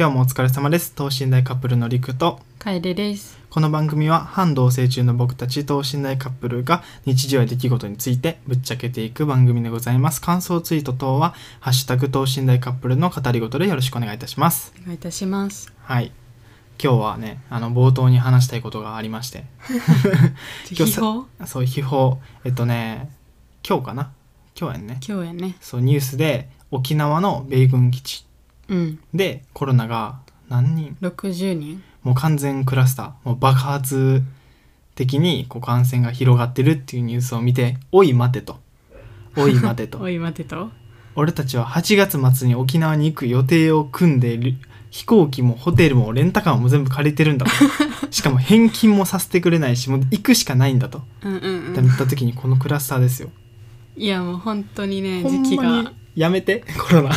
今日もお疲れ様です。等身大カップルのりくと。楓です。この番組は半同棲中の僕たち等身大カップルが日常や出来事についてぶっちゃけていく番組でございます。感想ツイート等は「ハッシュタグ等身大カップル」の語りごとでよろしくお願いいたします。お願いいたします。はい。今日はねあの冒頭に話したいことがありまして。今日そう秘宝。えっとね今日かな？今日やんね。今日やね。そうニュースで沖縄の米軍基地うん。でコロナが何人？60人。もう完全クラスターもう爆発的にこう感染が広がってるっていうニュースを見て「おい待て」と「おい待て」と おい待てと。俺たちは8月末に沖縄に行く予定を組んでいる飛行機もホテルもレンタカーも全部借りてるんだと しかも返金もさせてくれないしもう行くしかないんだとうんうんってうん。なった時にこのクラスターですよいやもう本当にね、ほ時期が。んまにやめてコロナ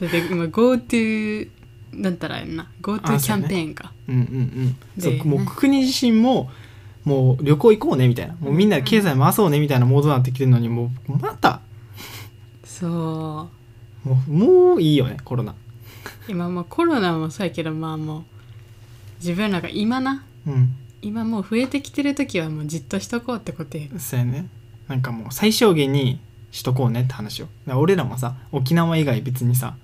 だって今 GoTo だったらやんな。GoTo あキャンペーンか。うんうんうんそうでもう国自身ももう旅行行こうねみたいなもうみんなで経済回そうねみたいなモードになってきてるのにもうまたそう。もうもういいよねコロナ今もうコロナもそうやけどまあもう自分らが今な。うん今もう増えてきてる時はもうじっとしとこうってことや。そうやねなんかもう最小限にしとこうねって話をだから俺らもさ沖縄以外別にさ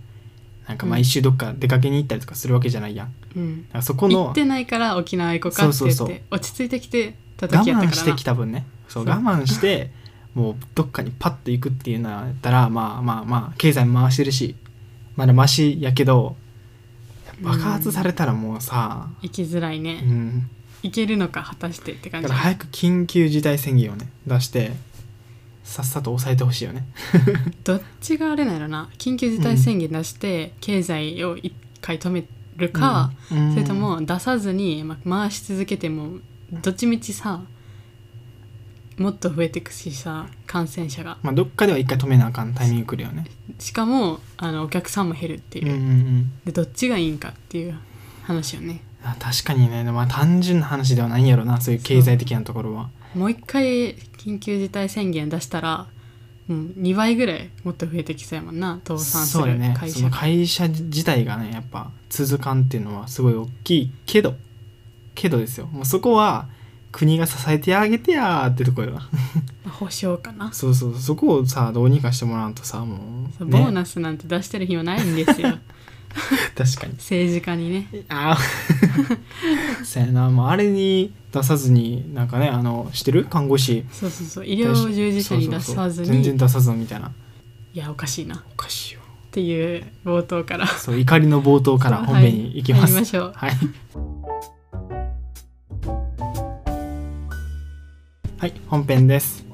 なんか毎週どっか出かけに行ったりとかするわけじゃないやん、だうん。からそこの行ってないから沖縄行こうかって言ってそうそう。そう落ち着いてきてた我時やったから。な慢してきた分ね。そう我慢してもうどっかにパッと行くっていうのやったらまあまあまあ経済回してるしまだマシやけど爆発されたらもうさ、行きづらいね、うん、行けるのか果たしてって感じ。だから早く緊急事態宣言をね出してさっさと抑えてほしいよね。どっちがあれなのな。緊急事態宣言出して経済を一回止めるか、うん。それとも出さずに、ま、回し続けてもどっちみちさもっと増えていくしさ感染者が。まあどっかでは一回止めなあかんタイミング来るよね。しかもあのお客さんも減るっていう、うんうんうん。でどっちがいいんかっていう話よね。あ確かにね。まあ単純な話ではないんやろなそういう経済的なところは。もう一回緊急事態宣言出したらもう2倍ぐらいもっと増えてきそうやもんな倒産する会社がその会社自体がねやっぱ続かんっていうのはすごい大きいけどけどですよ。もうそこは国が支えてあげてやーってとこよな。保証かな。そうそう。そこをさどうにかしてもらうとさもそうう、ね、ボーナスなんて出してる暇ないんですよ 確かに。政治家にね。ああ そうやな。もうあれに出さずになんかねあのしてる？看護師。そうそうそう。医療従事者に出さずそうそうそう。全に然出さずみたいな。いやおかしいな。っおかしいよ。ていう冒頭から。そう怒りの冒頭から本編に行きます、入りましょう。はい。はい、本編です。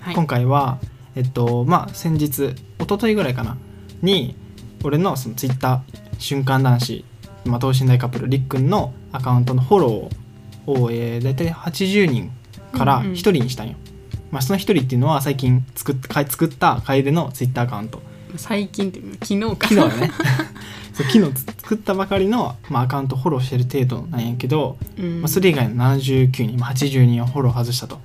はい。今回は、えっと、まあ、先日、一昨日ぐらいかな、に、俺のそのツイッター、瞬間男子、まあ、等身大カップル、りっくんのアカウントのフォローを、えー、大体80人からうんうん。1人にしたんよ。まあ、その1人っていうのは最近作っか作った楓のツイッターアカウント。最近って昨日か。昨日だね。そう昨日作ったばかりの、まあ、アカウントフォローしてる程度なんやけど、うん。まあ、それ以外の79人、まあ、80人をフォロー外したと。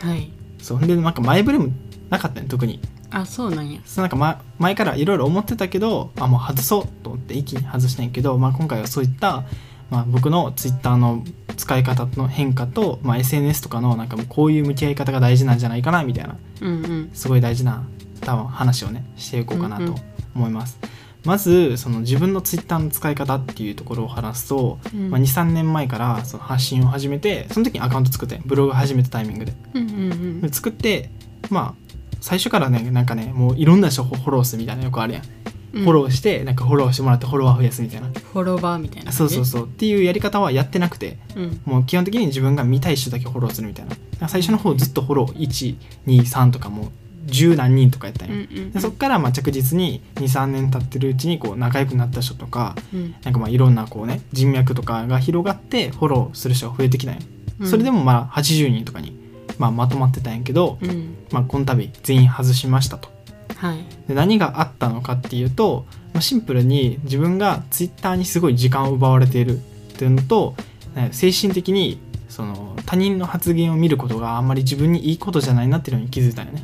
はい。そうでなんか前触れもなかったね特にあそうなんや。そうなんか、ま、前からいろいろ思ってたけどあもう外そうと思って一気に外したんやけど、まあ、今回はそういった、まあ、僕のツイッターの使い方の変化と、まあ、SNS とかのなんかもうこういう向き合い方が大事なんじゃないかなみたいなうんうん。すごい大事な多分話をねしていこうかなとうんうん。思います。まずその自分のツイッターの使い方っていうところを話すと、うん。まあ、23年前からその発信を始めてその時にアカウント作ってブログ始めたタイミングで。うんうんうん。作ってまあ最初からねなんかねもういろんな人をフォローするみたいなよくあるやん、うん。フォローしてなんかフォローしてもらってフォロワー増やすみたいな、フォロバーみたいなそうそううそう。っていうやり方はやってなくてうん。もう基本的に自分が見たい人だけフォローするみたいな。最初の方ずっとフォロー123とかもう十何人とかやったうんうんでそっからまあ着実に23年経ってるうちにこう仲良くなった人とかうん。なんかまあいろんなこうね人脈とかが広がってフォローする人が増えてきたんよ、うん。それでもまあ80人とかに、まあ、まとまってたんやけど、うん。まあ、この度全員外しましたと。はい。で何があったのかっていうと、まあ、シンプルに自分がツイッターにすごい時間を奪われているっていうのとね精神的にその他人の発言を見ることがあんまり自分にいいことじゃないなっていうのに気づいたよね。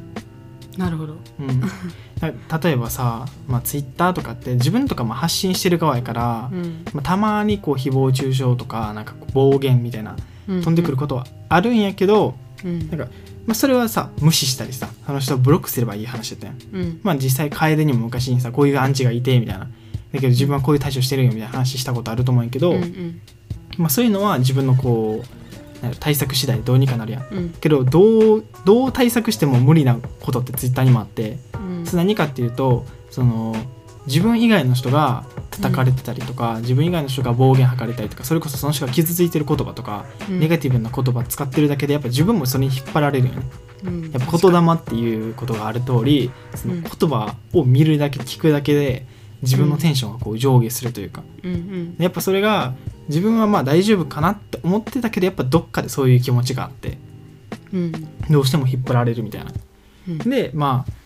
なるほど。うん、だ例えばさ、まあ、ツイッターとかって自分とかも発信してる側やから、うん。まあ、たまにこう誹謗中傷とかなんか暴言みたいな飛んでくることはあるんやけど、うんなんか、まあ、それはさ無視したりさあの人をブロックすればいい話だったやん。うん。まあ実際楓にも昔にさこういうアンチがいてみたいな。だけど自分はこういう対処してるよみたいな話したことあると思うんやけど、うんうん。まあ、そういうのは自分のこう対策次第でどうにかなるやん。うん。けどどうどう対策しても無理なことってツイッターにもあって何かっていうとその自分以外の人が叩かれてたりとか、自分以外の人が暴言吐かれたりとかそれこそその人が傷ついてる言葉とか、うん。ネガティブな言葉使ってるだけでやっぱ自分もそれに引っ張られるよね。うん。やっぱ言霊っていうことがある通りそのうん。言葉を見るだけ聞くだけで自分のテンションがこう上下するというか、うんうん。やっぱそれが自分はまあ大丈夫かなって思ってたけどやっぱどっかでそういう気持ちがあってうん。どうしても引っ張られるみたいな。うん。でまあ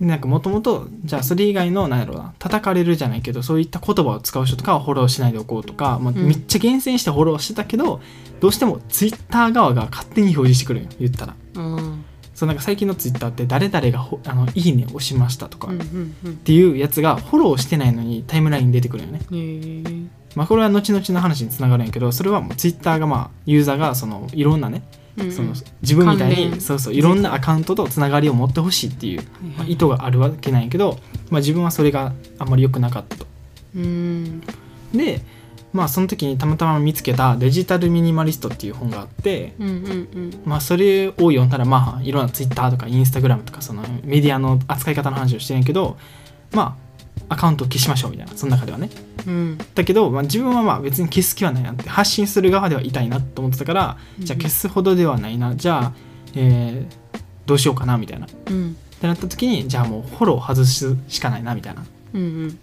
なんかもともとじゃあそれ以外の何やろうな叩かれるじゃないけどそういった言葉を使う人とかはフォローしないでおこうとか、まあ、うん。めっちゃ厳選してフォローしてたけど、どうしてもツイッター側が勝手に表示してくるんよ言ったら。うん。そうなんか最近のツイッターって誰々がほあのいいねを押しましたとか、っていうやつがフォローしてないのにタイムラインに出てくるよね。まあこれは後々の話につながるんやけどそれはもうツイッターがまあユーザーがそのいろんなね、その自分みたいにそうそういろんなアカウントとつながりを持ってほしいっていうまあ、意図があるわけなんやけど、まあ、自分はそれがあんまり良くなかったと。うん。でまあその時にたまたま見つけた「デジタルミニマリスト」っていう本があって、うんうんうん。まあ、それを読んだらまあいろんなツイッターとかインスタグラムとかそのメディアの扱い方の話をしてるんやけどまあアカウントを消しましょうみたいなその中ではね。うん。だけど、まあ、自分はまあ別に消す気はないなって発信する側ではいたいなと思ってたからじゃあ消すほどではないな。じゃあ、えーどうしようかなみたいな。うん。ってなった時にじゃあもうフォロー外すしかないなみたいな。うんうん。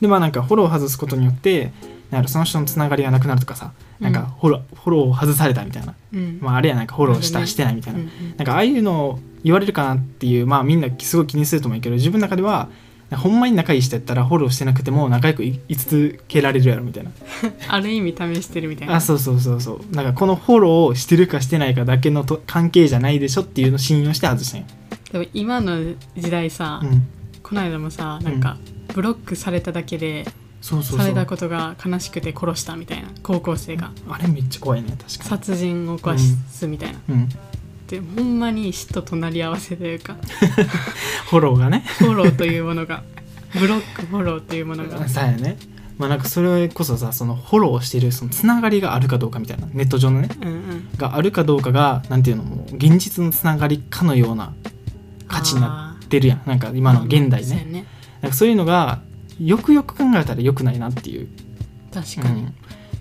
でまあなんかフォローを外すことによってなんやろその人のつながりがなくなるとかさなんかフォロー,、フォローを外されたみたいな、うん。まあ、あれやなんかフォローした、してないみたいな、うんうんなんかああいうのを言われるかなっていうまあみんなすごい気にすると思うけど自分の中ではほんまに仲いい人やったらフォローしてなくても仲良くいい続けられるやろみたいな。ある意味試してるみたいな。あそうそうそうそう。なんかこのフォローをしてるかしてないかだけのと関係じゃないでしょっていうのを信用して外したんよ、でも今の時代さ、うん、この間もさなんかブロックされただけでそうそうされたことが悲しくて殺したみたいな。高校生が。あれめっちゃ怖いね確かに。殺人を犯すみたいな、うん、でほんまに死と隣り合わせというか フォローがね。フォローというものがブロックフォローというものが。そうやね。まあなんかそれこそさそのフォローしてるそのつながりがあるかどうかみたいなネット上のね。うんうん。があるかどうかがなんていうのもう現実のつながりかのような価値になってるやん。なんか今の現代ね。そうやね。なんかそういうのがよくよく考えたら良くないなっていう、確かに、うん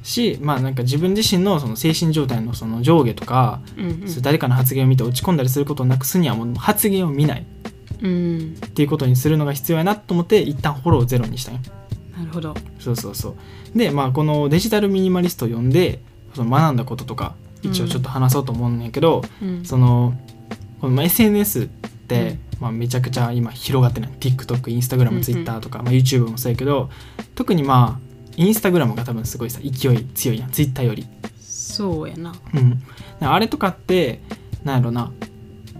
しまあなんか自分自身のその精神状態のその上下とか、うんうん。誰かの発言を見て落ち込んだりすることをなくすにはもう発言を見ない。うん。っていうことにするのが必要やなと思って一旦フォローをゼロにしたんよ。なるほど。そうそうそう。でまあこのデジタルミニマリストを読んでその学んだこととか一応ちょっと話そうと思うんやけど、うん。そのこのまあ SNS って、まあ、めちゃくちゃ今広がってない。TikTok、うんうん。Instagram、Twitter とか、まあ、YouTube もそうやけど特にまあ Instagram が多分すごいさ勢い強いやん。Twitter より、そうやな。うん、あれとかってなんやろな。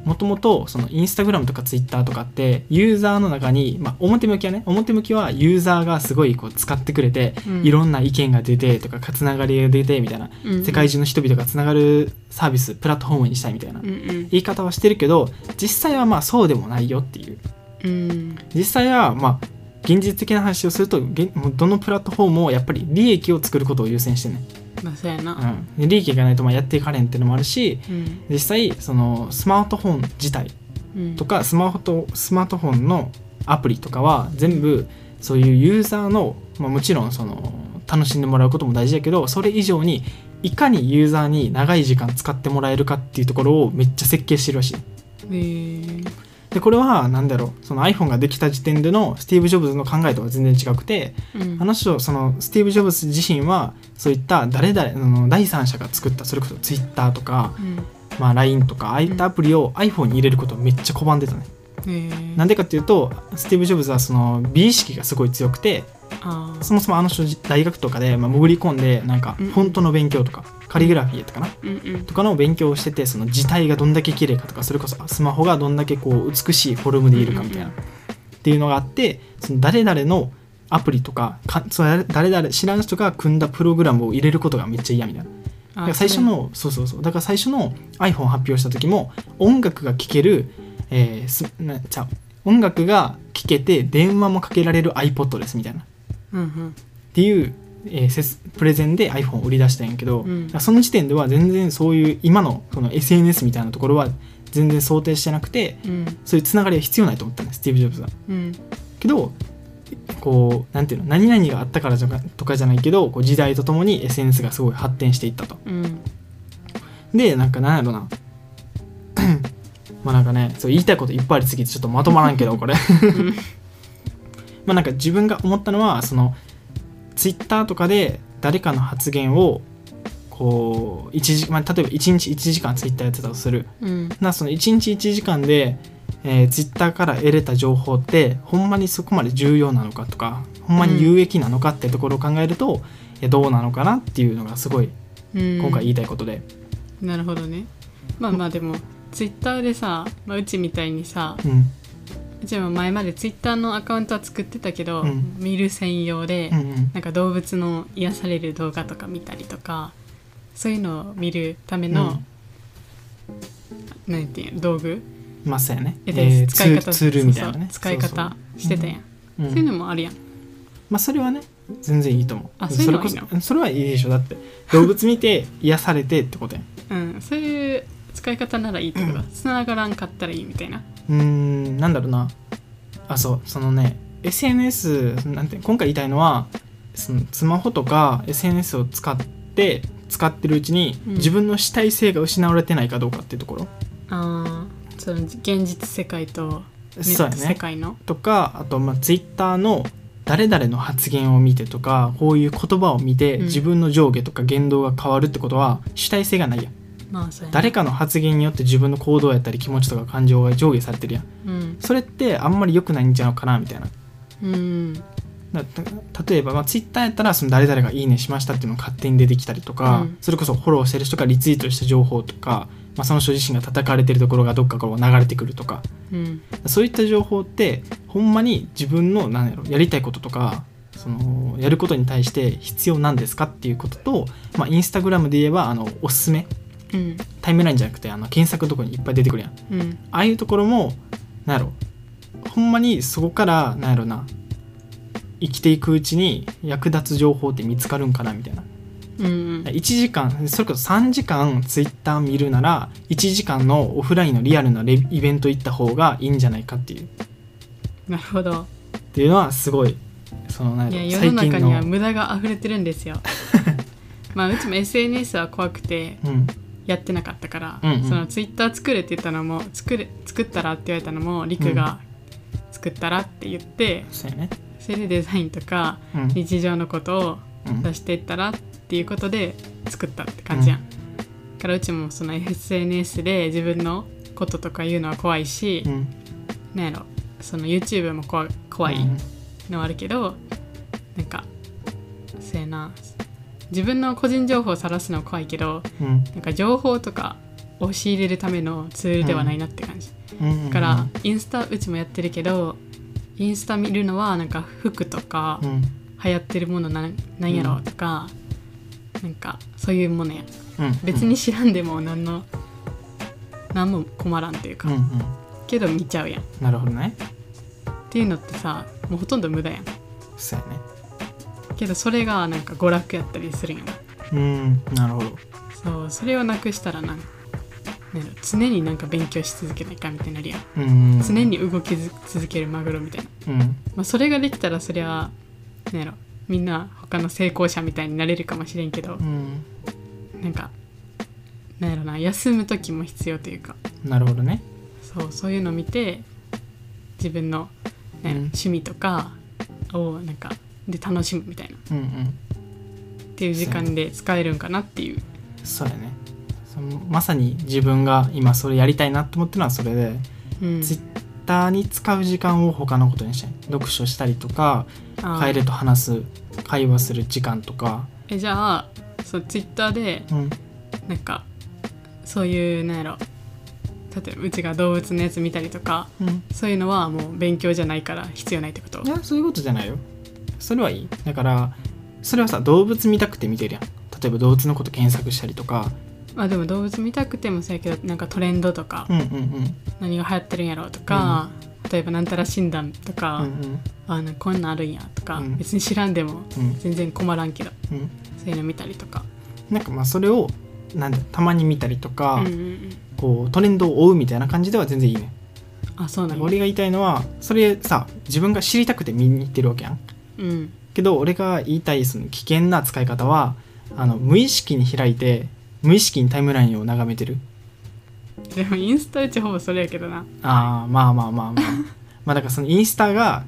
もともとそのインスタグラムとかツイッターとかってユーザーの中に、まあ、表向きはね表向きはユーザーがすごいこう使ってくれて、うん。いろんな意見が出てとかつながりが出てみたいな、うん。世界中の人々がつながるサービスプラットフォームにしたいみたいなうんうん。言い方はしてるけど実際はまあそうでもないよっていう。うん。実際はまあ現実的な話をするとどのプラットフォームもやっぱり利益を作ることを優先してね、まあそうやな。うん、で利益がないとまあやっていかれんっていうのもあるしうん。実際そのスマートフォン自体うん。とかスマホとスマートフォンのアプリとかは全部そういうユーザーの、まあ、もちろんその楽しんでもらうことも大事だけどそれ以上にいかにユーザーに長い時間使ってもらえるかっていうところをめっちゃ設計してるらしい。え。ーでこれは何だろう。その iPhone ができた時点でのスティーブ・ジョブズの考えとは全然違くてうん。あの人そのスティーブ・ジョブズ自身はそういった誰々あの第三者が作ったそれこそ Twitter とか、うん。まあ、LINE とかああいったアプリを iPhone に入れることをめっちゃ拒んでたね。えー、なんでかっていうとスティーブ・ジョブズはその美意識がすごい強くてそもそもあの人大学とかで、まあ、潜り込んでなんかうんフォントの勉強とかカリグラフィーとかなうんうん。とかの勉強をしててその字体がどんだけ綺麗かとかそれこそスマホがどんだけこう美しいフォルムでいるかみたいな、うんうんっていうのがあってその誰々のアプリとかかその誰々知らん人が組んだプログラムを入れることがめっちゃ嫌みたいな。だあから最初のそうそうそう。だから最初の iPhone 発表した時も音楽が聴ける、えーすなちゃう。音楽が聴けて電話もかけられる iPod ですみたいな。うんうん。ていう、えープレゼンで iPhone を売り出したんやけど、うん。その時点では全然そういう今のその SNS みたいなところは全然想定してなくてうん。そういうつながりは必要ないと思ったねスティーブ・ジョブズは。うん。けどこうなんていうの何々があったからとかじゃないけどこう時代とともに SNS がすごい発展していったと。うん。でなんかなんやろなまあなんかねそう言いたいこといっぱいありすぎてちょっとまとまらんけど これ。うん。まあなんか自分が思ったのはそのツイッターとかで誰かの発言をこう一時、まあ、例えば1日1時間ツイッターやってたとする。うん。なその1日1時間で、えー、ツイッターから得れた情報ってほんまにそこまで重要なのかとかほんまに有益なのかってところを考えると、いやどうなのかなっていうのがすごいうん。今回言いたいことで、なるほどね。まあまあでもツイッターでさ、まあ、うちみたいにさうん。うちも前までツイッターのアカウントは作ってたけど、うん。見る専用で、うんうん。なんか動物の癒される動画とか見たりとかそういうのを見るための、なんていうの道具？まあそうやね、ええー使い方ツールツールみたいなね。使い方してたやん。そうそうそういうのもあるやん。まあそれはね全然いいと思う。あそれこそそれはいいでしょ。だって動物見て癒されてってことやん。うんそういう使い方ならいいってことつながらんかったらいいみたいな。うーんなんだろうな。あそうそのね SNS なんて今回言いたいのはそのスマホとか SNS を使って使ってるうちに、うん。自分の主体性が失われてないかどうかっていうところ。あーその現実世界とネット世そうやね界の？とかあとまあ Twitter の誰々の発言を見てとかこういう言葉を見て、うん。自分の上下とか言動が変わるってことは主体性がないやんまあ誰かの発言によって自分の行動やったり気持ちとか感情が上下されてるやん。うん。それってあんまり良くないんじゃないかなみたいな。うん。だた例えば、まあ、ツイッターやったらその誰々が「いいね」しましたっていうのが勝手に出てきたりとか、うん。それこそフォローしてる人がリツイートした情報とか、まあ、その人自身が叩かれてるところがどっかから流れてくるとか。うん。そういった情報ってほんまに自分のなんやろやりたいこととかそのやることに対して必要なんですかっていうことと、まあ、インスタグラムで言えばあのおすすめうん。タイムラインじゃなくてあの検索のところにいっぱい出てくるやん。うん。ああいうところもなんやろ。ほんまにそこからなんやろな。生きていくうちに役立つ情報って見つかるんかなみたいな。うんうん。1時間それこそ3時間ツイッター見るなら1時間のオフラインのリアルなレイベント行った方がいいんじゃないかっていう。なるほど。っていうのはすごいそのなや世の中には無駄が溢れてるんですよ。まあうちも SNS は怖くてうんやってなかったから、うんうん。そのツイッター作れって言ったのも作れ作ったらって言われたのもリクが作ったらって言って、そうやね。それでデザインとかうん。日常のことをうん。出していったらっていうことで作ったって感じやん、だからうちもその SNS で自分のこととか言うのは怖いし、うん。なんやろその YouTube も怖怖いうん。のはあるけど、なんかせやな自分の個人情報を晒すのは怖いけどうん。なんか情報とかを仕入れるためのツールではないなって感じ、うん。だからインスタうちもやってるけどインスタ見るのはなんか服とかうん。流行ってるものなんなんやろとか、なんかそういうものや。うん。別に知らんでも何の何も困らんっていうか、うんうん。けど見ちゃうやん。っなるほどね。ていうのってさもうほとんど無駄やん。そうやねけどそれがなんか娯楽やったりするんや。なうんなるほど。そうそれをなくしたらなん常になんか勉強し続けないかみたいになるやん。うん。常に動きず続けるマグロみたいな、うん。まあ、それができたらそりゃなんやろみんな他の成功者みたいになれるかもしれんけどうん。なんかなんやろな休む時も必要というか。なるほどね。そうそういうのを見て自分の、なんやろうん。趣味とかをなんかで楽しむみたいな。っうんうん。ていう時間で使えるんかなっていう。そうやね。まさに自分が今それやりたいなと思ってるのはそれで、うん。ツイッターに使う時間を他のことにして読書したりとか楓と話す会話する時間とか、えじゃあそうツイッターでうん、なんかそういうなんやろ。例えばうちが動物のやつ見たりとかうん、そういうのはもう勉強じゃないから必要ないってこと？いやそういうことじゃないよそれはいい。だからそれはさ動物見たくて見てるやん。例えば動物のこと検索したりとか。まあでも動物見たくてもそうやけどなんかトレンドとか、うんうんうん。何が流行ってるんやろうとか、例えばなんたら診断とか、うんうん。あのこんなんあるんやとか、うん。別に知らんでもうん。全然困らんけどうん。そういうの見たりとか、なんかまあそれをなんだたまに見たりとか、うんうんうん、こうトレンドを追うみたいな感じでは全然いいね。あそうなんや。俺が言いたいのはそれさ自分が知りたくて見に行ってるわけやんうん。けど俺が言いたいその危険な使い方はあの無意識に開いて無意識にタイムラインを眺めてる。でもインスタうちほぼそれやけどな。あーまあまあまあまあ。まあだからそのインスタが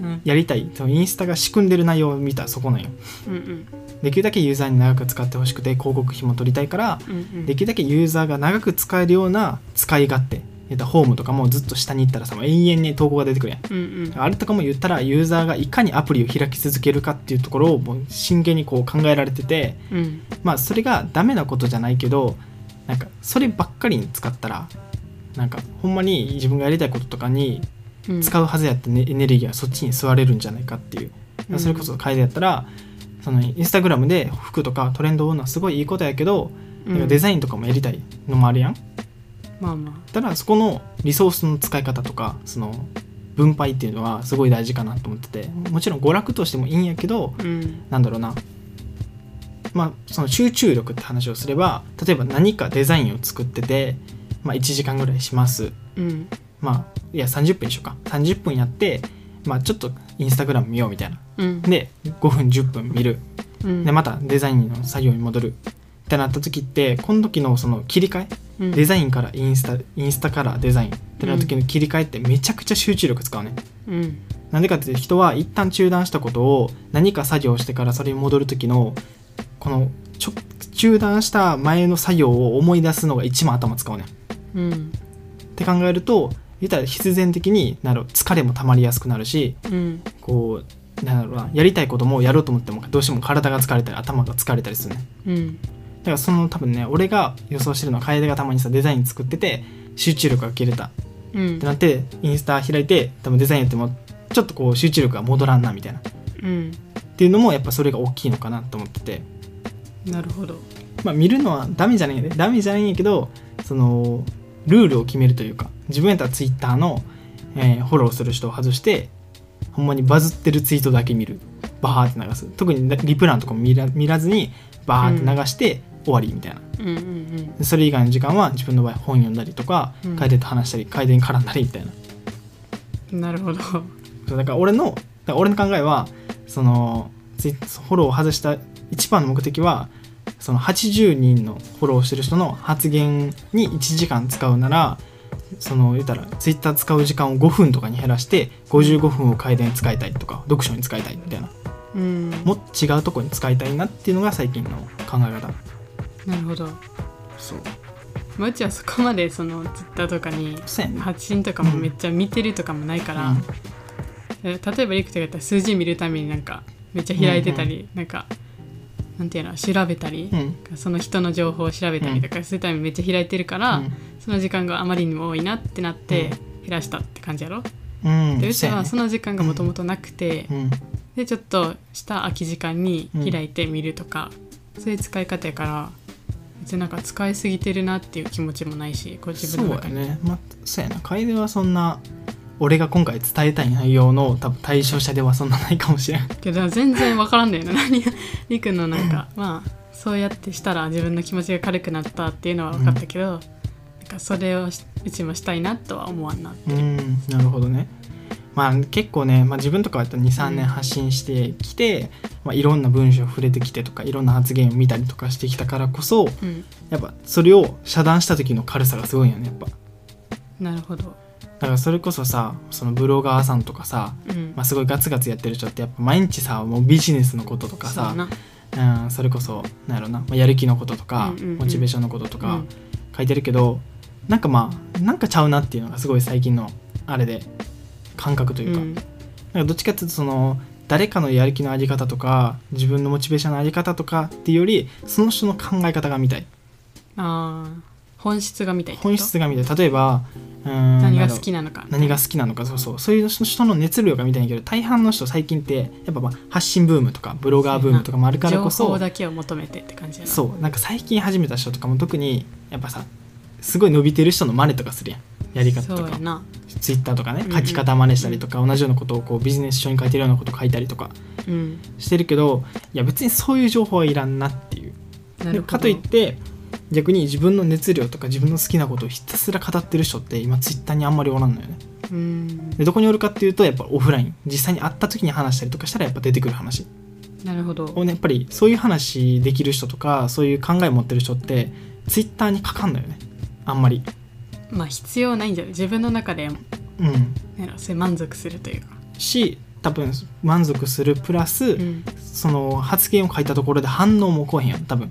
うん。やりたい。そのインスタが仕組んでる内容を見たらそこなんよ。うんうん。できるだけユーザーに長く使ってほしくて広告費も取りたいからうんうん。できるだけユーザーが長く使えるような使い勝手言ったらホームとかもずっと下に行ったらさもう永遠に投稿が出てくるやん。うんうん。あれとかも言ったらユーザーがいかにアプリを開き続けるかっていうところをもう真剣にこう考えられててうん。まあそれがダメなことじゃないけどなんかそればっかりに使ったらなんかほんまに自分がやりたいこととかにうん。使うはずやった、ねエネルギーはそっちに吸われるんじゃないかっていう、うん。それこそ楓やったらそのインスタグラムで服とかトレンドを追うのはすごいいいことやけど、うん。デザインとかもやりたいのもあるやんまあまただそこのリソースの使い方とかその分配っていうのはすごい大事かなと思っててもちろん娯楽としてもいいんやけどあうん。なんだろうな。まあその集中力って話をすれば例えば何かデザインを作ってて、まあ、1時間ぐらいします。うん。まあいや30分にしようか。30分やってまあちょっとインスタグラム見ようみたいな。うん。で5分10分見る。うん。でまたデザインの作業に戻る。ってなった時ってこの時のその切り替えうんデザインからインスタインスタからデザインってなった時の切り替えってめちゃくちゃ集中力使うねうん。なんでかっていうと人は一旦中断したことを何か作業してからそれに戻る時のこのちょ中断した前の作業を思い出すのが一番頭使うねうん。って考えると言ったら必然的になる疲れも溜まりやすくなるしうん。こうなんだろうなやりたいこともやろうと思ってもどうしても体が疲れたり頭が疲れたりするねうんだからその多分ね俺が予想してるのは楓がたまにさデザイン作ってて集中力が切れた。うん。ってなってインスタ開いて多分デザインやってもちょっとこう集中力が戻らんなみたいな。っうん。ていうのもやっぱそれが大きいのかなと思ってて。なるほど。まあ見るのはダメじゃないんやでダメじゃないんやけどそのルールを決めるというか自分やったらツイッターの、えーフォローする人を外してほんまにバズってるツイートだけ見る。バーって流す。特にリプランとかも見ら見らずにバーって流して終わりみたいな、うんうんでそれ以外の時間は自分の場合本読んだりとかうん。楓と話したり楓に絡んだりみたいな。うんなるほど。そうだから俺の俺の考えはそのフォローを外した一番の目的はその80人のフォローしてる人の発言に1時間使うならその言ったらツイッター使う時間を5分とかに減らして55分を楓に使いたいとか読書に使いたいみたいな。うん。もっと違うとこに使いたいなっていうのが最近の考え方なるほど。そう。まあうちはそこまでそのツイッターとかに発信とかもめっちゃ見てるとかもないから、え例えばリクとかやったら数字見るためになんかめっちゃ開いてたり、なんかなんていうの調べたりう、ん。その人の情報を調べたりとかするためにめっちゃ開いてるから、その時間があまりにも多いなってなって減らしたって感じやろ、うん。うんでうちはそのの時間がもともとなくて、うん。でちょっとした空き時間に開いて見るとか、そういう使い方やから別になんか使いすぎてるなっていう気持ちもないしこう自分の中に。そうやね。まあそうやな。楓はそんな俺が今回伝えたい内容の多分対象者ではそんなないかもしれん。けど全然分からんだよね何がりくんのなんかまあそうやってしたら自分の気持ちが軽くなったっていうのは分かったけど、なんかそれをしうちもしたいなとは思わんなってうんなるほどねまあ結構ね、まあ、自分とかだと23年発信してきて、まあ、いろんな文章触れてきてとかいろんな発言を見たりとかしてきたからこそうん。やっぱそれを遮断した時の軽さがすごいよねやっぱ。なるほど。だからそれこそさそのブロガーさんとかさ、うん、まあ、すごいガツガツやってる人ってやっぱ毎日さもうビジネスのこととかさそうん、それこそなんやろな、まあ、やる気のこととか、うんうんうん。モチベーションのこととかうん。書いてるけど、なんかまあなんかちゃうなっていうのがすごい最近のあれで感覚というか,、うん。なんかどっちかっていうとその誰かのやる気のあり方とか自分のモチベーションのあり方とかっていうよりその人の考え方が見たい。あー。本質が見たいってこと？本質が見たい。例えばうーん何が好きなのか。何が好きなのか。そうそう。そういう人の熱量が見たいんやけど大半の人最近ってやっぱまあ発信ブームとかブロガーブームとかもあるからこ情そ報だけを求めてって感じやな。そう。なんか最近始めた人とかも特にやっぱさすごい伸びてる人の真似とかするやん。やり方とか。ツイッターとかね。書き方真似したりとか、同じようなことをこうビジネス書に書いてるようなことを書いたりとか。うん。してるけどいや別にそういう情報はいらんなっていう。かといって逆に自分の熱量とか自分の好きなことをひたすら語ってる人って今ツイッターにあんまりおらんのよね。うん。でどこにおるかっていうとやっぱオフライン。実際に会った時に話したりとかしたらやっぱ出てくる話。なるほど。をねやっぱりそういう話できる人とかそういう考え持ってる人ってツイッターにかかんのよねあんまり。まあ必要ないんじゃない？自分の中でうん。なんかそれ満足するというか。し多分満足するプラス、うん。その発言を書いたところで反応も来おへんやん多分。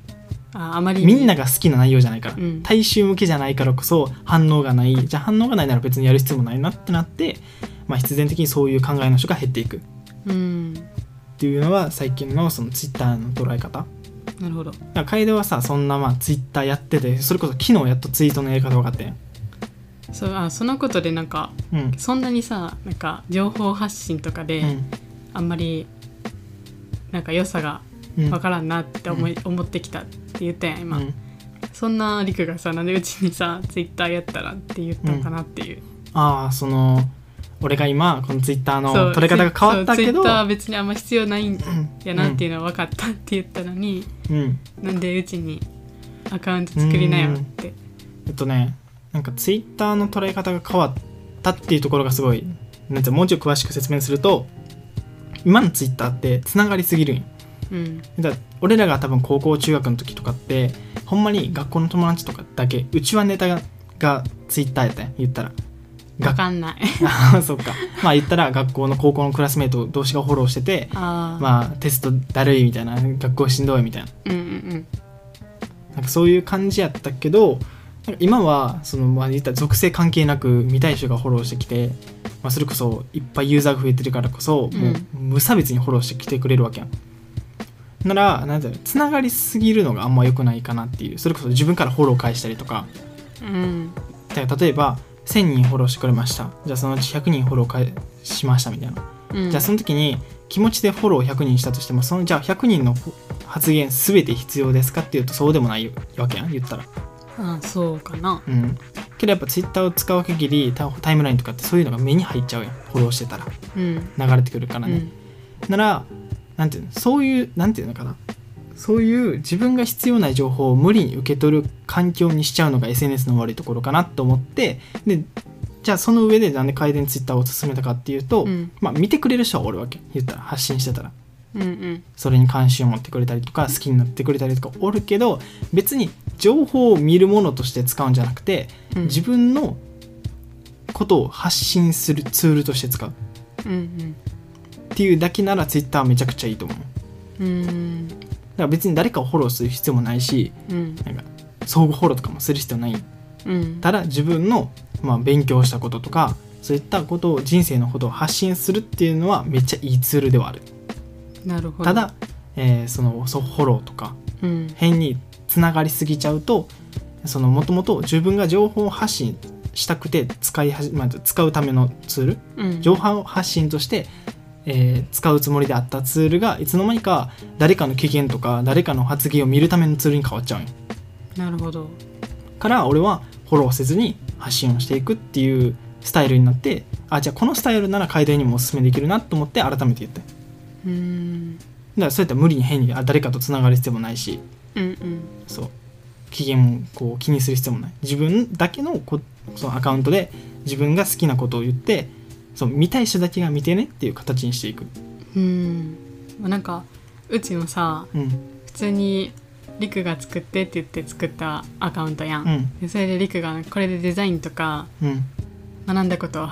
ああまりみんなが好きな内容じゃないから、うん。大衆向けじゃないからこそ反応がない。じゃあ反応がないなら別にやる必要もないなってなって、まあ、必然的にそういう考えの人が減っていく。っうん。ていうのは最近のそのツイッターの捉え方なるほど。楓はさそんなまあツイッターやっててそれこそ昨日やっとツイートのやり方分かったやん？そうあそのことでなんかうん。そんなにさなんか情報発信とかで、うん。あんまりなんか良さがうん。わからんなって思い、思ってきたって言ったやん今、うん。そんなりくがさなんでうちにさツイッターやったらって言ったのかなっていう、ああその俺が今このツイッターの取れ方が変わったけどツイッターは別にあんま必要ないんうんやなっていうのは分かったって言ったのに、うん。なんでうちにアカウント作りなよって。えっとねなんかツイッターの捉え方が変わったっていうところがすごいなんてもうちょい詳しく説明すると今のツイッターってつながりすぎるんよ。うん。だ俺らが多分高校中学の時とかってほんまに学校の友達とかだけうちはネタががツイッターやったんや言ったら分かんない。あ あそっか。まあ言ったら学校の高校のクラスメート同士がフォローしててああ、まあテストだるいみたいな学校しんどいみたいな。うんうんなんかそういう感じやったけど今はそのまあ言ったら属性関係なく見たい人がフォローしてきて、まあ、それこそいっぱいユーザーが増えてるからこそ、うん。もう無差別にフォローしてきてくれるわけやん。ならなんていうのつながりすぎるのがあんま良くないかなっていう。それこそ自分からフォロー返したりとか。うん。うんだから例えば1000人フォローしてくれました。じゃあそのうち100人フォロー返しましたみたいな、うん。じゃあその時に気持ちでフォロー100人したとしてもそのじゃあ100人の発言全て必要ですかっていうとそうでもないわけやん言ったら。あそうかな。うん、けどやっぱツイッターを使う限りタタイムラインとかってそういうのが目に入っちゃうやん。フォローしてたら。うん。流れてくるからね、うん。ならなんていうのそういうなんていうのかなそういう自分が必要ない情報を無理に受け取る環境にしちゃうのが SNS の悪いところかなと思ってでじゃあその上でなんで回転ツイッターを進めたかっていうと、うん。まあ見てくれる人はおるわけ。言ったら発信してたら。うんうん。それに関心を持ってくれたりとか好きになってくれたりとかおるけど別に情報を見るものとして使うんじゃなくてうん。自分のことを発信するツールとして使う。っうん。ていうだけなら Twitter はめちゃくちゃいいと思う。うんから別に誰かをフォローする必要もないしうん。なんか相互フォローとかもする必要ない。うん。ただ自分の、まあ、勉強したこととかそういったことを人生のことを発信するっていうのはめっちゃいいツールではある。なるほど。ただ、えーそのフォローとかうん。変につながりすぎちゃうとそのもともと自分が情報を発信したくて使いはじ、まあ、使うためのツールうん。情報発信として、えー使うつもりであったツールがいつの間にか誰かの機嫌とか誰かの発言を見るためのツールに変わっちゃうんよ。なるほど。から俺はフォローせずに発信をしていくっていうスタイルになってあじゃあこのスタイルなら改善にもおすすめできるなと思って改めて言った。だかうんらそうやったら無理に変にあ誰かとつながる必要もないしうんうん。そう機嫌をこう気にする必要もない自分だけのこそのアカウントで自分が好きなことを言ってそう見たい人だけが見てねっていう形にしていく。うん。まあなんかうちもさうん。普通にりくが作ってって言って作ったアカウントやん、うん。でそれでりくがこれでデザインとかうん。学んだことを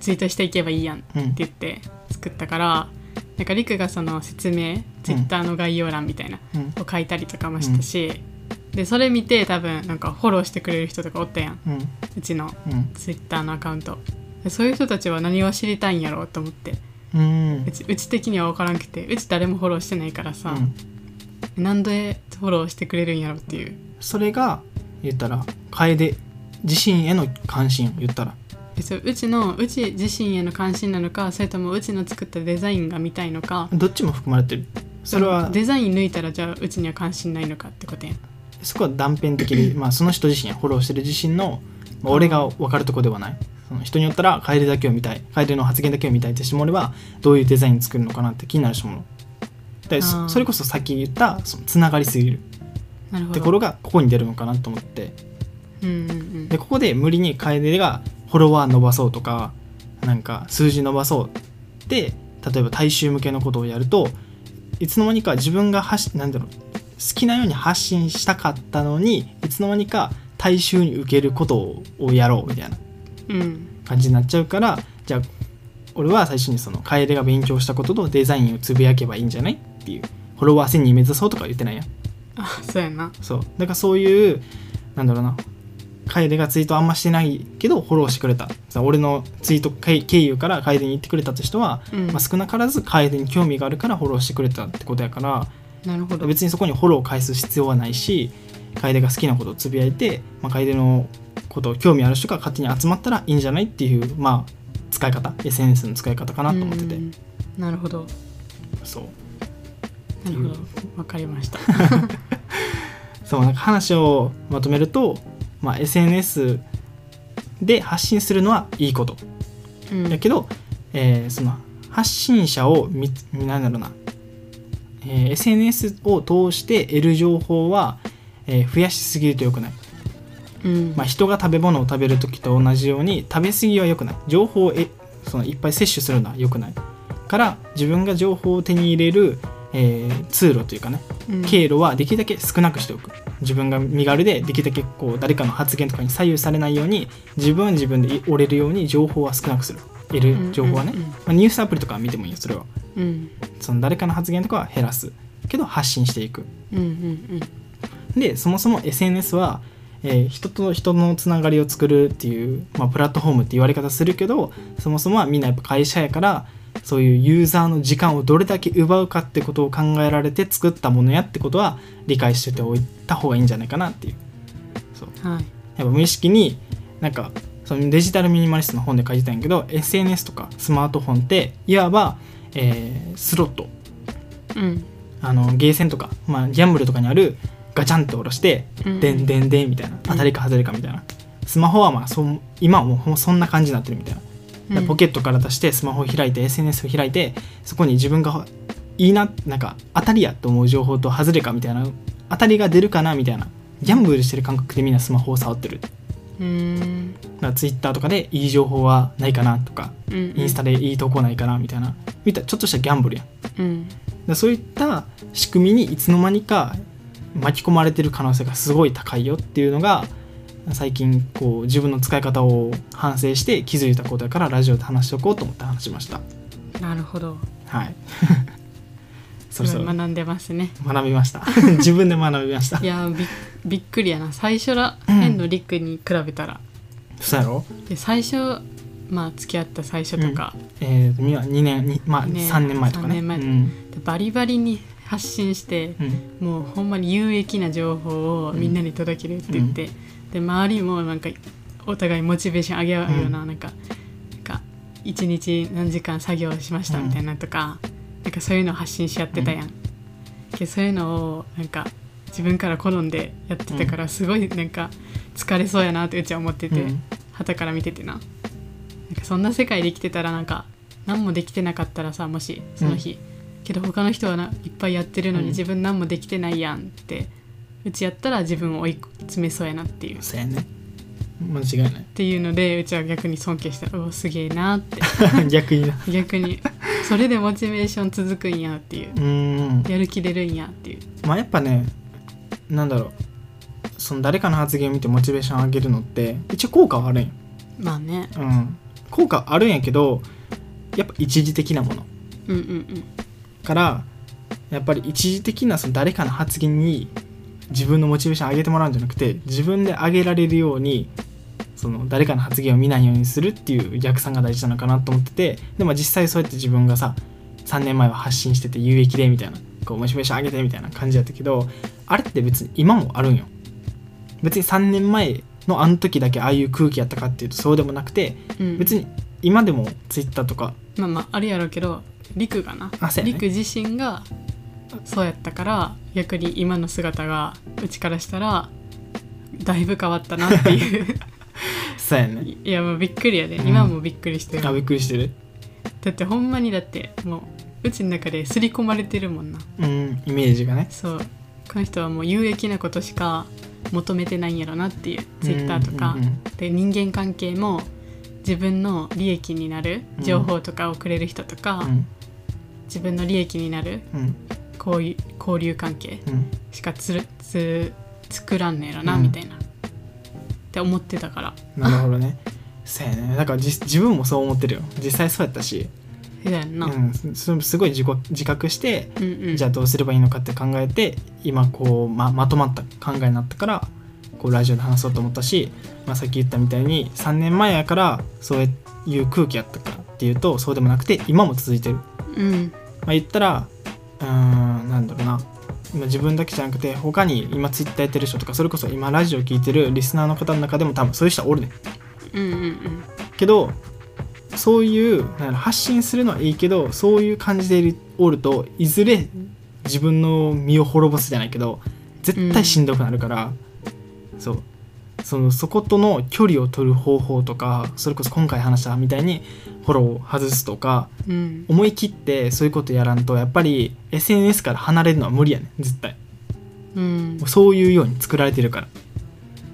ツイートしていけばいいやんってうん。言って作ったからなんかりくがその説明ツイッターの概要欄みたいな、うん。を書いたりとかもしたし、でそれ見て多分なんかフォローしてくれる人とかおったやん。うん。うちのうん。ツイッターのアカウントそういう人たちは何を知りたいんやろうと思って。うん。うちうち的には分からんくて。うち誰もフォローしてないからさ、うん。なんでフォローしてくれるんやろっていう。それが言ったら楓自身への関心を言ったら。ううちのうち自身への関心なのかそれともうちの作ったデザインが見たいのか。どっちも含まれてる。それはデザイン抜いたらじゃあうちには関心ないのかってことやん。そこは断片的に、まあ、その人自身やフォローしてる自身の、まあ、俺が分かるとこではないその人によったら楓だけを見たい楓の発言だけを見たいって人もおればどういうデザイン作るのかなって気になる人も。でそそれこそさっき言ったそのつながりすぎる。ところがここに出るのかなと思って。うんうんうん。でここで無理に楓がフォロワー伸ばそうとかなんか数字伸ばそうって例えば大衆向けのことをやるといつの間にか自分が発しなんだろう好きなように発信したかったのにいつの間にか大衆に受けることをやろうみたいな。うん感じになっちゃうからじゃあ俺は最初にその楓が勉強したこととデザインをつぶやけばいいんじゃないっていうフォロワー1000人目指そうとか言ってないやん。あそうやな。そう。だからそういうなんだろうな。楓がツイートあんましてないけどフォローしてくれた。さ俺のツイート経経由から楓に言ってくれたって人は、うん。まあ、少なからず楓に興味があるからフォローしてくれたってことやからなるほど。別にそこにフォローを返す必要はないし楓が好きなことをつぶやいて、まあ、楓のことを興味ある人が勝手に集まったらいいんじゃないっていうまあ使い方 SNS の使い方かなと思ってて。うん。なるほど。そう。なるほど。わかりました。そうなんか話をまとめると、まあ、SNS で発信するのはいいこと。うん。だけど、えーその発信者を見なんだろうな、えー SNS を通して得る情報は、えー増やしすぎると良くない、うん。まあ、人が食べ物を食べる時と同じように食べ過ぎは良くない。情報をえそのいっぱい摂取するのは良くない。から自分が情報を手に入れる、えー通路というかねうん。経路はできるだけ少なくしておく。自分が身軽でできるだけこう誰かの発言とかに左右されないように自分は自分で折れるように情報は少なくする。得る情報はね、うん。うん。まあ、ニュースアプリとかは見てもいいよそれは。うん。その誰かの発言とかは減らす。けど発信していく。うんうんでそもそも SNS は、えー人と人のつながりを作るっていう、まあ、プラットフォームって言われ方するけどそもそもはみんなやっぱ会社やからそういうユーザーの時間をどれだけ奪うかってことを考えられて作ったものやってことは理解してておいた方がいいんじゃないかなっていう。そう。うんはい。やっぱ無意識になんかそのデジタルミニマリストの本で書いてたんやけど SNS とかスマートフォンっていわば、えースロット。うん。あのゲーセンとか、まあ、ギャンブルとかにあるガチャンと下ろして、うん。でんでんでんみたいな当たりか外れかみたいな、スマホはまあそん今はもうそんな感じになってるみたいな、うん。ポケットから出してスマホを開いて SNS を開いてそこに自分がいいななんか当たりやと思う情報と外れかみたいな当たりが出るかなみたいなギャンブルしてる感覚でみんなスマホを触ってる。うん。ら Twitter とかでいい情報はないかなとかうんインスタでいい投稿ないかなみたいなみたちょっとしたギャンブルやん。うん。だそういった仕組みにいつの間にか巻き込まれてる可能性がすごい高いよっていうのが最近こう自分の使い方を反省して気づいたことだからラジオで話しておこうと思って話しました。なるほど。はい。そろそろ学んでますね。学びました。自分で学びました。いやびびっくりやな。最初らへんのりくに比べたら、そうやろ？で最初まあ付き合った最初とか、えー、みは2年にまあね3年前とかね。3年前うん。でバリバリに発信してうん。もうほんまに有益な情報をみんなに届けるって言って、で周りもなんかお互いモチベーション上げ合うような,、なんかなんか一日何時間作業しましたみたいなとか、なんかそういうのを発信し合ってたやん、でそういうのをなんか自分から好んでやってたからすごいなんか疲れそうやなってうちは思ってて、うん。旗から見ててな。なんかそんな世界で生きてたらなんか何もできてなかったらさもしその日、けど他の人はないっぱいやってるのにうん。自分何もできてないやんってうちやったら自分を追い詰めそうやなっていう。っそうやね。間違いない。ていうのでうちは逆に尊敬したおおすげえなって。逆にな。逆に。それでモチベーション続くんやっていう。うん。やる気出るんやっていう。まあやっぱねなんだろう。その誰かの発言を見てモチベーション上げるのって一応効果はあるんよ、まあね。うん、効果あるんやけどやっぱ一時的なもの。うんうんうんからやっぱり一時的なその誰かの発言に自分のモチベーション上げてもらうんじゃなくて自分で上げられるようにその誰かの発言を見ないようにするっていう逆算が大事なのかなと思っててでも実際そうやって自分がさ3年前は発信してて有益でみたいなこうモチベーション上げてみたいな感じだったけどあれって別に今もあるんよ。別に3年前のあの時だけああいう空気やったかっていうとそうでもなくてうん。別に今でもツイッターとかまあまああるやろうけどリクがな、ね。自身がそうやったから逆に今の姿がうちからしたらだいぶ変わったなっていう。そうやね。いやもうびっくりやで、うん今もびっくりしてる。あびっくりしてる。だってほんまにだってもううちの中で刷り込まれてるもんな。うんイメージがね。そう。この人はもう有益なことしか求めてないんやろなっていう。ツイッターとか、うんうんうん。で人間関係も自分の利益になる情報とかをくれる人とか、うん自分の利益になるうん。こういう交流関係うん。しかつるつ作らんねやろな、うん。みたいな。って思ってたから。なるほどね。そうやね。だからじ自分もそう思ってるよ。実際そうやったし、そうやんな、うん、すすごい自己自覚してうんうん。じゃあどうすればいいのかって考えて今こうままとまった考えになったからこうラジオで話そうと思ったし、まあ、さっき言ったみたいに3年前やからそういう空気やったかっていうとそうでもなくて今も続いてる、うんまあ、言ったらうーんなんだろうな。今自分だけじゃなくて他に今ツイッターやってる人とかそれこそ今ラジオ聞いてるリスナーの方の中でも多分そういう人はおるね。うんうんうん。けどそういうなん発信するのはいいけどそういう感じでいるおるといずれ自分の身を滅ぼすじゃないけど絶対しんどくなるから、そう。そのそことの距離を取る方法とかそれこそ今回話したみたいにフォローを外すとかうん。思い切ってそういうことやらんとやっぱり SNS から離れるのは無理やねん絶対。うん。そういうように作られてるから。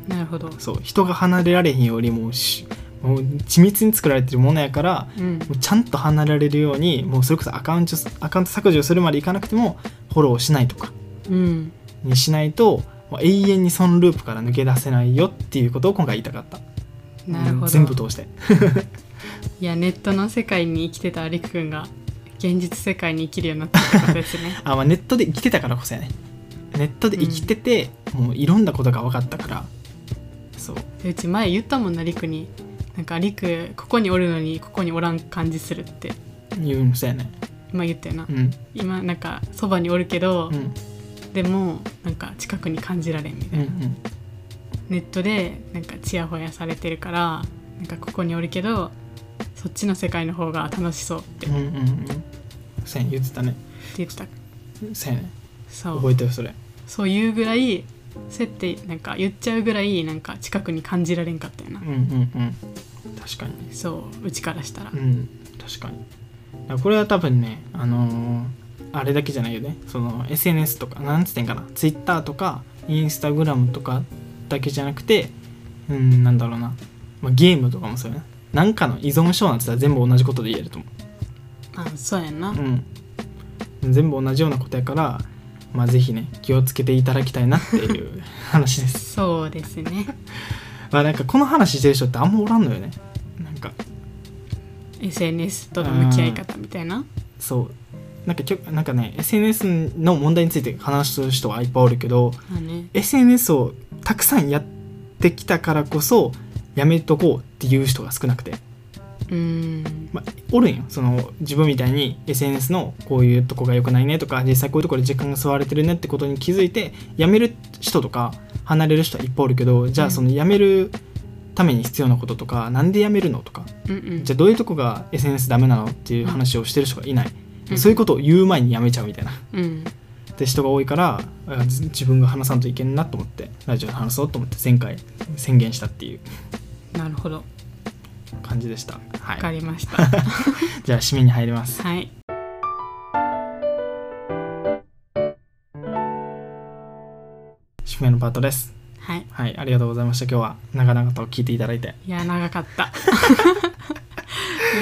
なるほど。そう。人が離れられへんよりもしもう緻密に作られてるものやからうん。もうちゃんと離れられるようにもうそれこそアカウントアカウント削除するまでいかなくてもフォローしないとか。うん。にしないと永遠にそのループから抜け出せないよっていうことを今回言いたかった。なるほど。全部通して いやネットの世界に生きてたりくくんが現実世界に生きるようになったってことですね。あ、まあ、ネットで生きてたからこそやね。ネットで生きてて、もういろんなことが分かったから。そう。でうち前言ったもんなりくに。なんかりくここにおるのにここにおらん感じするって。言うんそうやね。今言ったよな、うん。今なんかそばにおるけど、うん。でもなんか近くに感じられんみたいな、うんうん。ネットでなんかちやほやされてるからなんかここにおるけどそっちの世界の方が楽しそうって。うんうんうん。そうやね言ってたね。言ってた。そう。やねそう覚えてるそれ。そういうぐらいそうやってなんか言っちゃうぐらいなんか近くに感じられんかったよな、うんうんうん。確かに。ねそううちからしたら、うん確かに。これは多分ねあのーあれだけじゃないよね。その SNS とかなんつってんかな。Twitter とかインスタグラムとかだけじゃなくてうんなんだろうな、まあ、ゲームとかもそうやななんかの依存症なんて言ったら全部同じことで言えると思あそうやんな、ううん。全部同じようなことやからまあぜひね気をつけていただきたいなっていう 話です。そうですね。まあなんかこの話してる人ってあんまおらんのよね。なんか。SNS との向き合い方みたいな？そう。なんかきょなんかね SNS の問題について話す人はいっぱいおるけどまあね。SNS をたくさんやってきたからこそやめとこうっていう人が少なくて、うーん。まあ、おるんよ。その自分みたいに SNS のこういうとこが良くないねとか実際こういうところで時間が吸われてるねってことに気づいてやめる人とか離れる人はいっぱいおるけどじゃあそのやめるために必要なこととかなんでやめるのとかうんうん。じゃあどういうとこが SNS ダメなのっていう話をしてる人がいない、うん。そういうことを言う前にやめちゃうみたいな。うんで人が多いから自分が話さんといけんなと思ってラジオで話そうと思って前回宣言したっていう。なるほど。感じでした、はわかい、りました。じゃあ締めに入ります。はい。締めのパートです。はい。はいありがとうございました。今日は長々と聞いていただいて。いや長かった。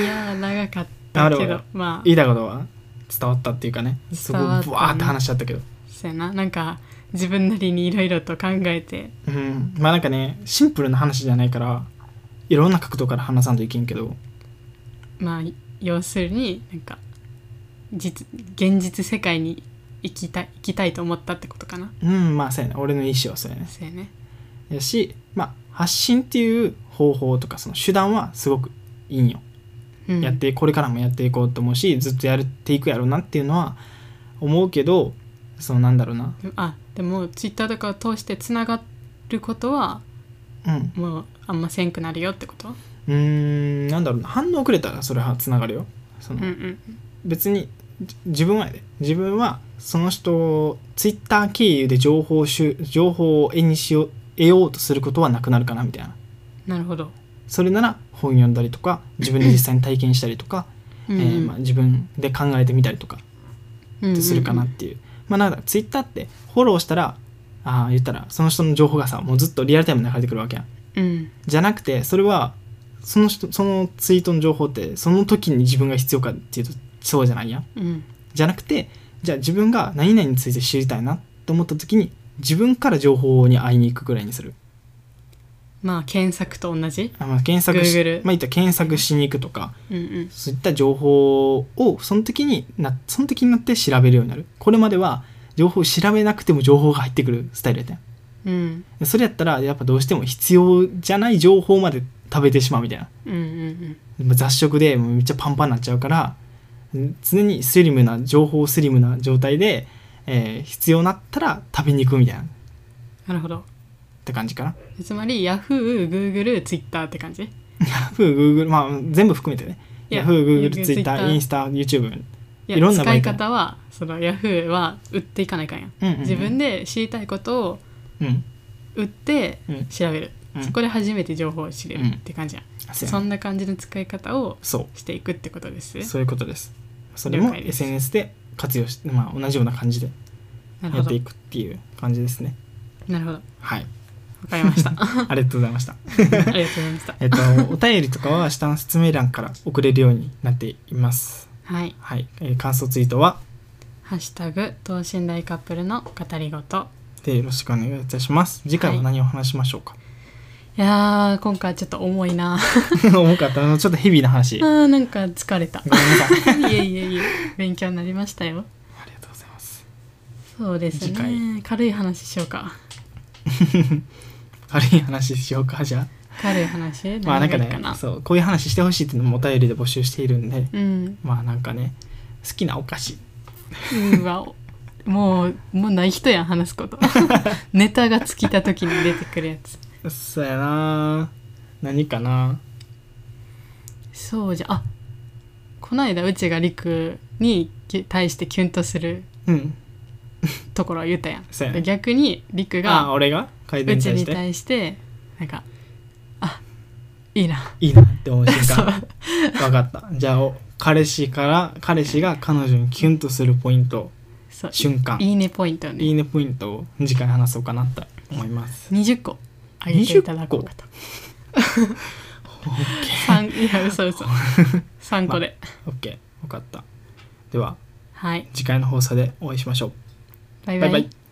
いや長かったけどまあ。言いたいことは？伝わったっていうかね。すごいブワーって話しちゃったけど。そうやな。なんか自分なりにいろいろと考えて。うん。まあなんかねシンプルな話じゃないからいろんな角度から話さんといけんけど。まあ要するになんか実現実世界に行きたい行きたいと思ったってことかな。うんまあそうやね。俺の意思はそうやね。そうやね。やしまあ発信っていう方法とかその手段はすごくいいんよ、うんやってこれからもやっていこうと思うしずっとやっていくやろうなっていうのは思うけどそのなんだろうな。あでもツイッターとかを通してつながることはうん。もうあんませんくなるよってこと？うーんなんだろうな。反応くれたらそれはつながるよ。その、うんうん別にじ自分はやで。自分はその人ツイッター経由で情報をしゅ情報を絵にしよう得ようとすることはなくなるかなみたいな。なるほど、それなら本読んだりとか自分で実際に体験したりとか、うんえーまあ、自分で考えてみたりとかするかなっていう、まあなんだツイッターってフォローしたらああ言ったらその人の情報がさもうずっとリアルタイムで流れてくるわけやん。うん。じゃなくてそれはその人そのツイートの情報ってその時に自分が必要かっていうとそうじゃないやん。うん。じゃなくてじゃあ自分が何々について知りたいなと思った時に自分から情報に会いに行くぐらいにするまあ検索と同じ？あ、まあ、検索し Google まあ言ったら検索しに行くとか。うんうん。そういった情報をその時になその時になって調べるようになる。これまでは情報を調べなくても情報が入ってくるスタイルやったんうん。でそれやったらやっぱどうしても必要じゃない情報まで食べてしまうみたいな。うんうんまあ雑食でもうめっちゃパンパンになっちゃうからうん常にスリムな情報スリムな状態で、えー必要になったら食べに行くみたいな。っなるほどて感じかな。つまり Yahoo、Google、Twitter って感じ？Yahoo、Google まあ全部含めてね。Yahoo、Google、Twitter インスタ、YouTube いろんな使い方はその Yahoo は売っていかないかんやん、うんうんうん。自分で知りたいことをうん。売ってうん。調べる、うん。そこで初めて情報を知れるって感じやん、そうやそんな感じの使い方をそしていくってことです？うそういうことです。それも SNS で活用して、まあ、同じような感じでやっていくっていう感じですね。なるほど。わはいかりました。あ ありがとうございました。りがとうございました。えっとお便りとかは下の説明欄から送れるようになっています。はい。はい、えー感想ツイートは？ハッシュタグ等身大カップルの語りごとでよろしくお願いいたします。次回は何を話しましょうか、い。やー今回ちょっと重いな。重かった。ちょっとヘビーな話。あーなんか疲れた。い。いえいえいえ。勉強になりましたよ。ありがとうございます。そうです次回。ね軽い話しようか軽い話しようかじゃ軽い話あまあなんかねそうこういう話してほしいっていうのもお便りで募集しているんで。うん。まあなんかね好きなお菓子。うわもうもうない人やん話すこと。ネタが尽きた時に出てくるやつ。そうやな。何かな。そうじゃあこの間うちがりくに対してキュンとするうん。ところを言ったやん。逆にりくあが俺が？改うちに善に対して？対してなんかあいいな。いいなって思う瞬そう。間分かった。じゃあお彼氏から彼氏が彼女にキュンとするポイント。そう。瞬間。いいねポイントをね。いいねポイントを次回話そうかなと思います。20個。あげていただこうかと。三いや嘘嘘。3個で、OK 分かった。でははい。次回の放送でお会いしましょう。バイバイ。バイバイ